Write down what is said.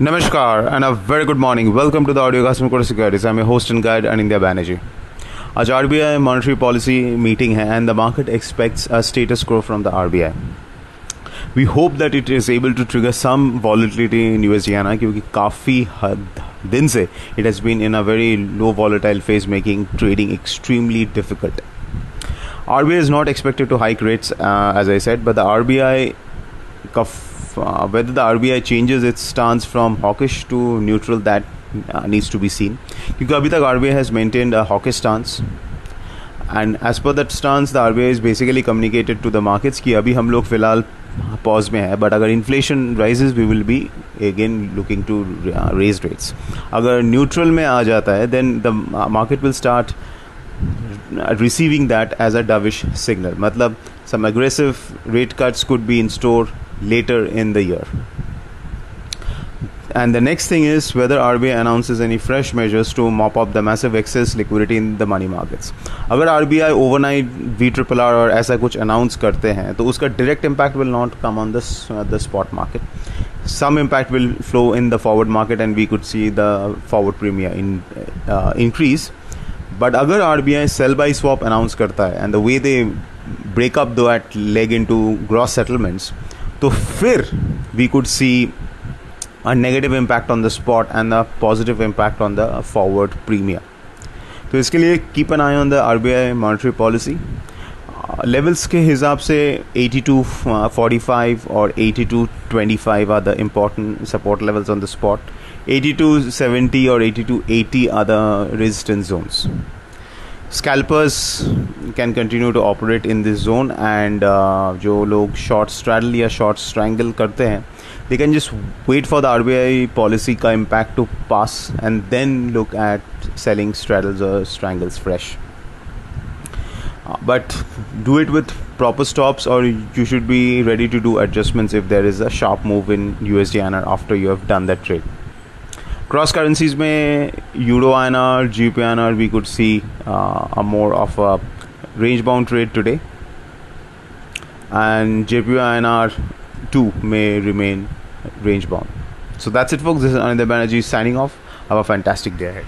Namaskar and a very good morning. Welcome to the Audio Customer Kotak Securities. I'm your host and guide, Anindya Banerjee. A RBI monetary policy meeting hai and the market expects a status quo from the RBI. We hope that it is able to trigger some volatility in USD and because काफी हद दिन से it has been in a very low volatile phase, making trading extremely difficult. RBI is not expected to hike rates, uh, as I said, but the RBI uh, whether the RBI changes its stance from hawkish to neutral that uh, needs to be seen क्योंकि अभी तक RBI has maintained a hawkish stance and as per that stance the RBI is basically communicated to the markets कि अभी हम लोग फिलहाल pause में है बट अगर inflation rises we will be again looking to raise rates अगर neutral में आ जाता है then the market will start receiving that as a dovish signal matlab some aggressive rate cuts could be in store later in the year. And the next thing is whether RBI announces any fresh measures to mop up the massive excess liquidity in the money markets. अगर RBI overnight V triple R और ऐसा कुछ announce करते हैं तो उसका direct impact will not come on this uh, the spot market. Some impact will flow in the forward market and we could see the forward premium in uh, increase. But अगर RBI sell by swap announce करता है and the way they break up that leg into gross settlements तो फिर we could C a negative impact on the spot and a positive impact on the forward premium तो इसके लिए keep an eye on the R B I monetary policy levels के हिसाब से 82 45 और 82 25 are the important support levels on the spot 82 70 और 82 80 are the resistance Jones scalpers can continue to operate in this zone and जो लोग short straddle या short strangle करते हैं they can just wait for the R B I policy का impact to pass and then look at selling straddles और strangles fresh but do it with proper stops or you should be ready to do adjustments if there is a sharp move in USD INR after you have done that trade. Cross currencies में Euro INR, GBP INR, we could see uh, a more of a range bound trade today, and JPY INR too may remain range bound. So that's it, folks. This is Anindya Banerjee signing off. Have a fantastic day ahead.